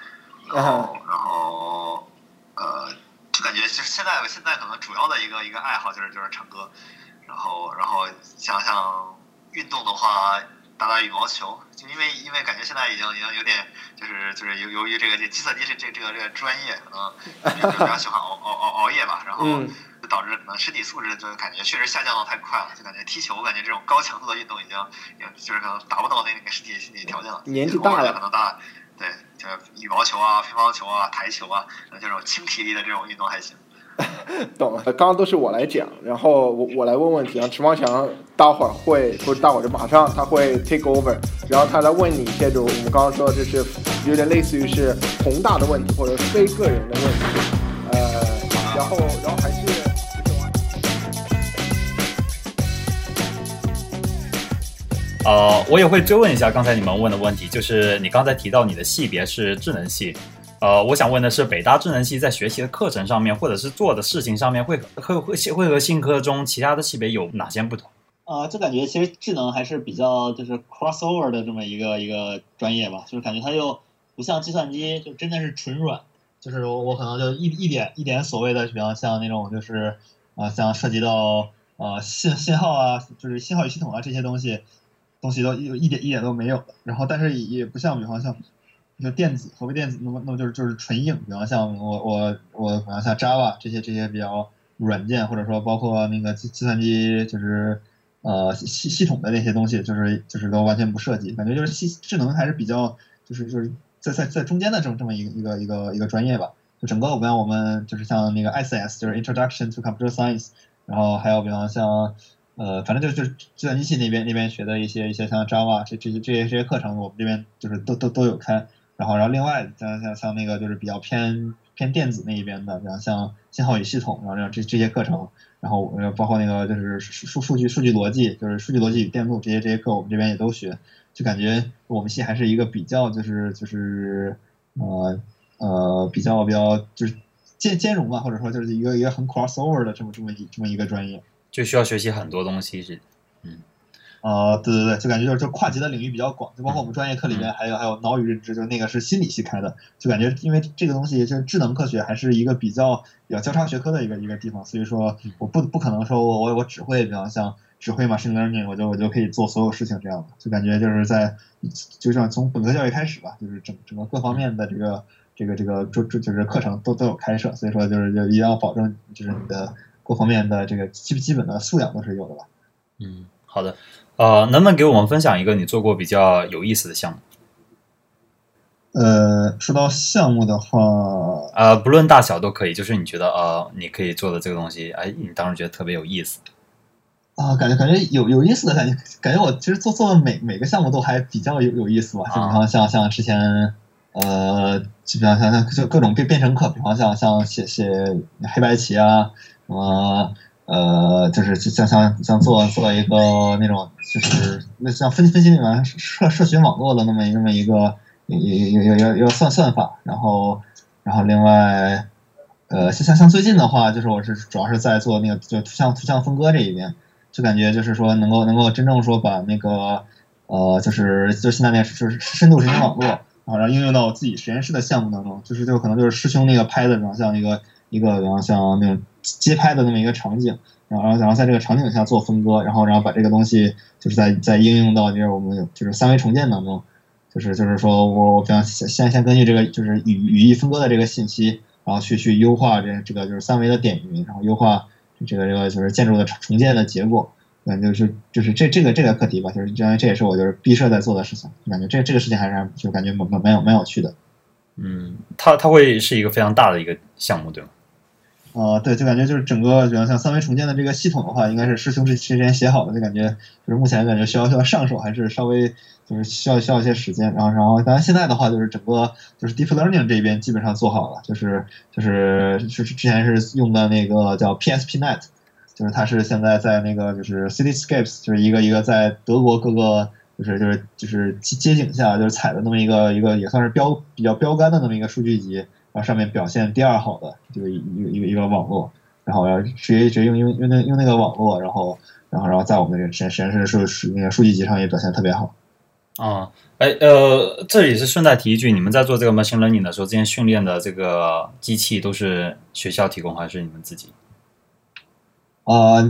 然后然后呃。就感觉就是现在，现在可能主要的一个一个爱好就是就是唱歌，然后然后想想运动的话，打打羽毛球。就因为因为感觉现在已经已经有点就是就是由由于这个这计算机这这这个这个专业可能 就比较喜欢熬熬熬熬夜吧，然后就导致可能身体素质就感觉确实下降的太快了，就感觉踢球，我感觉这种高强度的运动已经就是可能达不到那个身体身体条件了。年纪大了可能大。对，就羽毛球啊、乒乓球啊、台球啊，这种轻体力的这种运动还行。懂了，刚刚都是我来讲，然后我我来问问题啊。池方强，待会儿会不是待会儿就马上他会 take over，然后他来问你一些，就我们刚刚说的，就是有点类似于是宏大的问题或者非个人的问题，呃，然后然后还是。呃，我也会追问一下刚才你们问的问题，就是你刚才提到你的系别是智能系，呃，我想问的是，北大智能系在学习的课程上面，或者是做的事情上面，会会会会和信科中其他的系别有哪些不同？啊，就感觉其实智能还是比较就是 crossover 的这么一个一个专业吧，就是感觉它又不像计算机，就真的是纯软，就是我我可能就一一点一点所谓的，比方像那种就是啊，像涉及到呃信信号啊，就是信号与系统啊这些东西。东西都一一点一点都没有，然后但是也不像，比方像，就电子，所谓电子，那么那么就是就是纯硬，比方像我我我，比方像 Java 这些这些比较软件，或者说包括那个计计算机，就是呃系系统的那些东西，就是就是都完全不涉及，感觉就是系智能还是比较就是就是在在在中间的这么这么一个一个一个一个专业吧。就整个我们我们就是像那个 ICS，就是 Introduction to Computer Science，然后还有比方像。呃，反正就就是计算机系那边那边学的一些一些像 Java 这这些这些这些课程，我们这边就是都都都有开。然后然后另外像像像那个就是比较偏偏电子那一边的，比方像信号与系统，然后这这些课程，然后包括那个就是数数据数据逻辑，就是数据逻辑与电路这些这些课，我们这边也都学。就感觉我们系还是一个比较就是就是呃呃比较比较就是兼兼容吧，或者说就是一个一个很 crossover 的这么这么一这么一个专业。就需要学习很多东西是，嗯，啊，对对对，就感觉就是就跨级的领域比较广，就包括我们专业课里面还有还有脑与认知，就那个是心理系开的，就感觉因为这个东西就是智能科学还是一个比较比较交叉学科的一个一个地方，所以说我不不可能说我我我只会比方像只会 machine learning，我就我就可以做所有事情这样的，就感觉就是在就像从本科教育开始吧，就是整整个各方面的这个这个这个就就就是课程都都有开设，所以说就是就一定要保证就是你的。各方面的这个基基本的素养都是有的吧。嗯，好的。呃，能不能给我们分享一个你做过比较有意思的项目？呃，说到项目的话，呃，不论大小都可以，就是你觉得呃，你可以做的这个东西，哎，你当时觉得特别有意思。啊，感觉感觉有有意思的感觉，感觉我其实做做的每每个项目都还比较有有意思吧。就比方像像之前呃，基本上像像就各种变编程课，比方像像写写黑白棋啊。什么呃，就是像像像做做一个那种，就是那像分分析那种社社群网络的那么那么一个有有有有有算算法，然后然后另外呃像像像最近的话，就是我是主要是在做那个就图像图像分割这一边，就感觉就是说能够能够真正说把那个呃就是就现在那就是深度神经网络，然后然后应用到我自己实验室的项目当中，就是就可能就是师兄那个拍的，然后像一个一个然后像那种。街拍的那么一个场景，然后然后然后在这个场景下做分割，然后然后把这个东西就是在在应用到就是我们就是三维重建当中，就是就是说我我比方先先根据这个就是语语义分割的这个信息，然后去去优化这这个就是三维的点云，然后优化这个这个就是建筑的重建的结果，感觉就是就是这这个这个课题吧，就是这这也是我就是毕设在做的事情，感觉这这个事情还是就感觉蛮蛮蛮有蛮有趣的。嗯，它它会是一个非常大的一个项目，对吗？啊，对，就感觉就是整个，比方像三维重建的这个系统的话，应该是师兄之之前写好的，就感觉就是目前感觉需要需要上手，还是稍微就是需要需要一些时间。然后，然后，当然现在的话，就是整个就是 deep learning 这边基本上做好了，就是就是就是之前是用的那个叫 PSPNet，就是它是现在在那个就是 Cityscapes，就是一个一个在德国各个就是就是就是街街景下就是采的那么一个一个也算是标比较标杆的那么一个数据集。然后上面表现第二好的就是一个一个一个网络，然后然后直接直接用用用那用那个网络，然后然后然后在我们这个实验实验室数数那个数据集上也表现特别好。啊，哎呃，这里是顺带提一句，你们在做这个 machine learning 的时候，之前训练的这个机器都是学校提供还是你们自己？呃，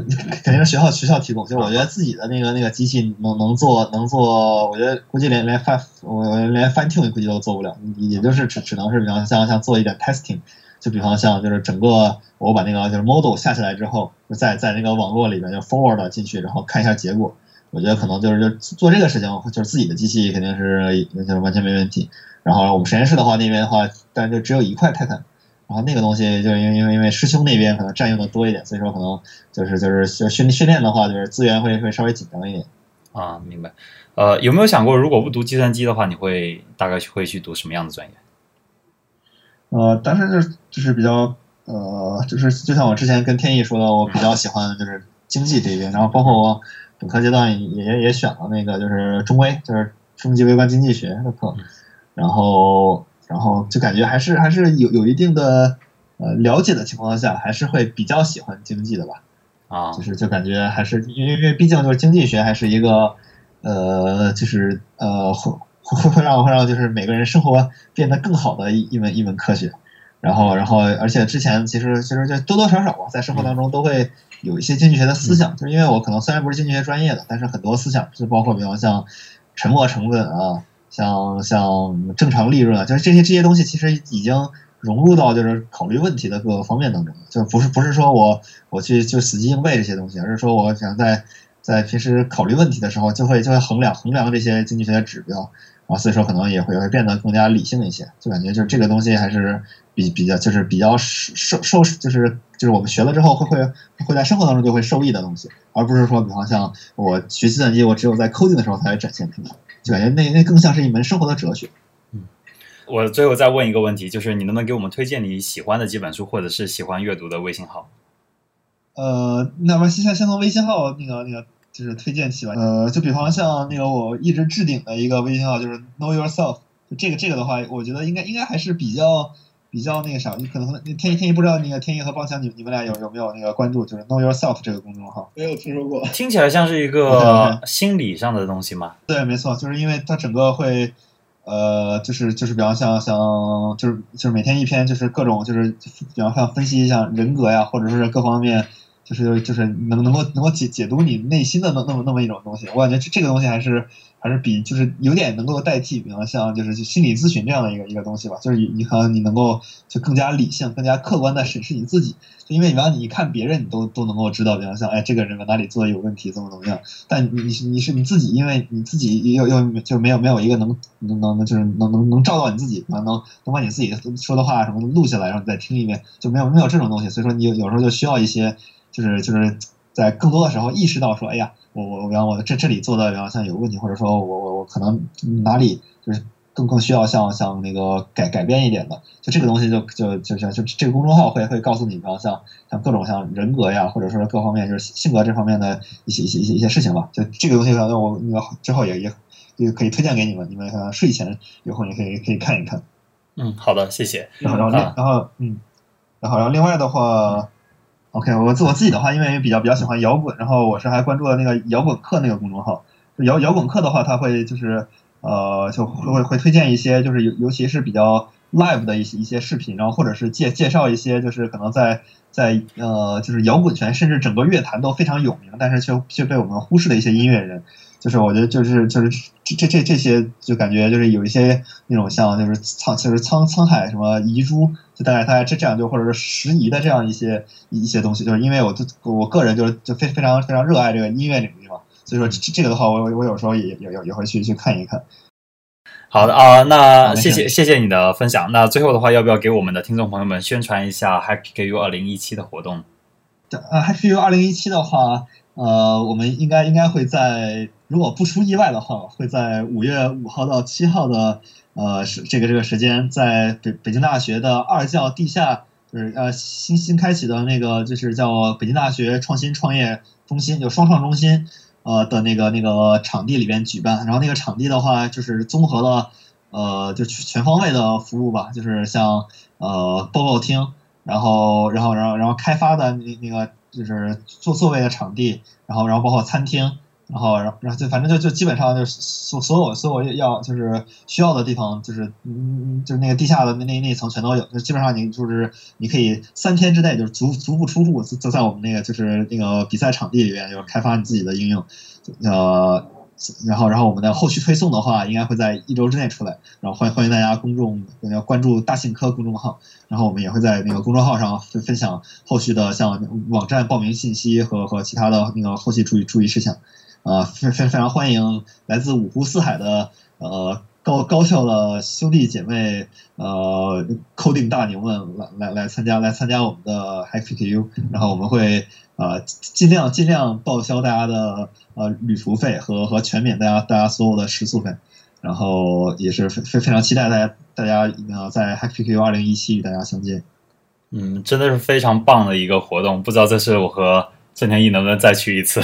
肯定是学校学校提供。就我觉得自己的那个那个机器能能做能做，我觉得估计连连 fine 我连 fine tune 估计都做不了，也就是只只能是比方像像做一点 testing，就比方像就是整个我把那个就是 model 下下来之后，就在在那个网络里面就 forward 进去，然后看一下结果。我觉得可能就是就做这个事情，就是自己的机器肯定是就是完全没问题。然后我们实验室的话，那边的话，但就只有一块泰坦。然后那个东西就是因为因为因为师兄那边可能占用的多一点，所以说可能就是就是训训练的话，就是资源会会稍微紧张一点。啊，明白。呃，有没有想过，如果不读计算机的话，你会大概会去读什么样的专业？呃，当时就是就是比较呃，就是就像我之前跟天意说的，我比较喜欢就是经济这边，然后包括我本科阶段也也也选了那个就是中微，就是中级微观经济学的课，然后然后就感觉还是还是有有一定的呃了解的情况下，还是会比较喜欢经济的吧。啊就，是就感觉还是因为因为毕竟就是经济学还是一个呃就是呃会会会让会让就是每个人生活变得更好的一一门一门科学，然后然后而且之前其实其实就多多少少吧，在生活当中都会有一些经济学的思想，就是因为我可能虽然不是经济学专业的，但是很多思想就包括比方像沉没成本啊，像像正常利润啊，就是这些这些东西其实已经融入到就是考虑问题的各个方面当中了，就不是不是说我我去就死记硬背这些东西，而是说我想在在平时考虑问题的时候，就会就会衡量衡量这些经济学的指标，啊所以说可能也会会变得更加理性一些，就感觉就是这个东西还是比比较就是比较受受受就是就是我们学了之后会会会在生活当中就会受益的东西，而不是说比方像我学计算机，我只有在 coding 的时候才会展现出来，就感觉那那更像是一门生活的哲学。嗯我最后再问一个问题，就是你能不能给我们推荐你喜欢的几本书，或者是喜欢阅读的微信号？呃，那么先先从微信号那个那个就是推荐起吧。呃，就比方像那个我一直置顶的一个微信号就是 Know Yourself，这个这个的话，我觉得应该应该还是比较比较那个啥，你可能天一天一不知道那个天一和邦强你你们俩有有没有那个关注就是 Know Yourself 这个公众号？没有听说过。听起来像是一个心理上的东西吗？对，没错，就是因为它整个会，呃，就是就是比方像像就是就是每天一篇，就是各种就是比方像分析一下人格呀，或者是各方面，就是就是能能够能够解解读你内心的那那么那么一种东西。我感觉这这个东西还是还是比就是有点能够代替，比方像就是心理咨询这样的一个一个东西吧，就是你可能你能够就更加理性、更加客观的审视你自己。就因为你比方你看别人，你都都能够知道，比方像哎这个人哪里做的有问题，怎么怎么样。但你你是你是你自己，因为你自己又又就没有没有一个能能能就是能能能照到你自己，能能能把你自己说的话什么录下来，然后你再听一遍，就没有没有这种东西。所以说你有有时候就需要一些，就是就是在更多的时候意识到说，哎呀，我我我我这这里做的，然后像有问题，或者说我我我可能哪里就是更更需要像像那个改改变一点的，就这个东西就就就就就这个公众号会会告诉你，然后像像各种像人格呀，或者说各方面就是性格这方面的一些一些一些一些事情吧。就这个东西，可能我那个之后也也也可以推荐给你们，你们可能睡前有空也可以可以看一看。嗯，好的，谢谢。然后然后然后嗯，然后然后另外的话。OK，我自我自己的话，因为比较比较喜欢摇滚，然后我是还关注了那个摇滚课那个公众号。就摇摇滚课的话，他会就是呃，就会会会推荐一些，就是尤尤其是比较 live 的一些一些视频，然后或者是介介绍一些，就是可能在在呃，就是摇滚圈甚至整个乐坛都非常有名，但是却却被我们忽视的一些音乐人。就是我觉得就是就是这这这这些就感觉就是有一些那种像就是沧就是沧沧海什么遗珠，就大概大概这这样就或者是拾遗的这样一些一些东西，就是因为我就我个人就是就非非常非常热爱这个音乐领域嘛，所以说这这个的话我我有时候也也也也会去去看一看。好的啊，那谢谢谢谢你的分享。那最后的话，要不要给我们的听众朋友们宣传一下 Happy KU 二零一七的活动？呃，Happy U 二零一七的话，呃，我们应该应该会在如果不出意外的话，会在五月五号到七号的呃是这个这个时间，在北北京大学的二教地下，就是呃新新开启的那个就是叫北京大学创新创业中心，就双创中心。呃的那个那个场地里边举办，然后那个场地的话，就是综合了呃就全方位的服务吧，就是像呃报告厅，然后然后然后然后开发的那那个就是坐座位的场地，然后然后包括餐厅，然后然后就反正就就基本上就是所所有所有要就是需要的地方，就是嗯就是那个地下的那那那层全都有，就基本上你就是你可以三天之内就是足足不出户，就在我们那个就是那个比赛场地里面，就是开发你自己的应用，呃。然后，然后我们的后续推送的话，应该会在一周之内出来。然后欢欢迎大家公众要关注大信科公众号，然后我们也会在那个公众号上分分享后续的像网站报名信息和和其他的那个后续注意注意事项。啊，非非非常欢迎来自五湖四海的呃高高校的兄弟姐妹呃 coding 大牛们来来来参加来参加我们的 HackPKU，然后我们会呃尽量尽量报销大家的呃旅途费和和全免大家大家所有的食宿费，然后也是非非非常期待大家大家呃在 HackPKU 二零一七与大家相见。嗯，真的是非常棒的一个活动，不知道这次我和郑天一能不能再去一次。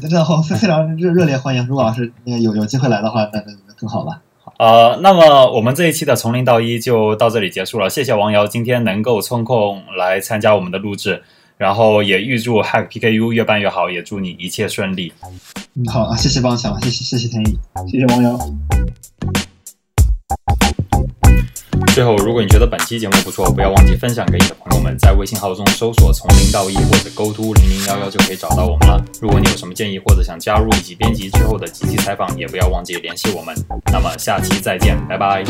真的非非常热热烈欢迎，如果要是那个有有机会来的话，那那那更好了。呃，那么我们这一期的从零到一就到这里结束了。谢谢王瑶今天能够抽空来参加我们的录制，然后也预祝 Hack PKU 越办越好，也祝你一切顺利。嗯，好啊，谢谢帮强，谢谢谢谢天意，谢谢王瑶。最后，如果你觉得本期节目不错，不要忘记分享给你的朋友们，在微信号中搜索“从零到一”或者 “go to 零零幺幺”就可以找到我们了。如果你有什么建议或者想加入以及编辑之后的几期采访，也不要忘记联系我们。那么下期再见，拜拜。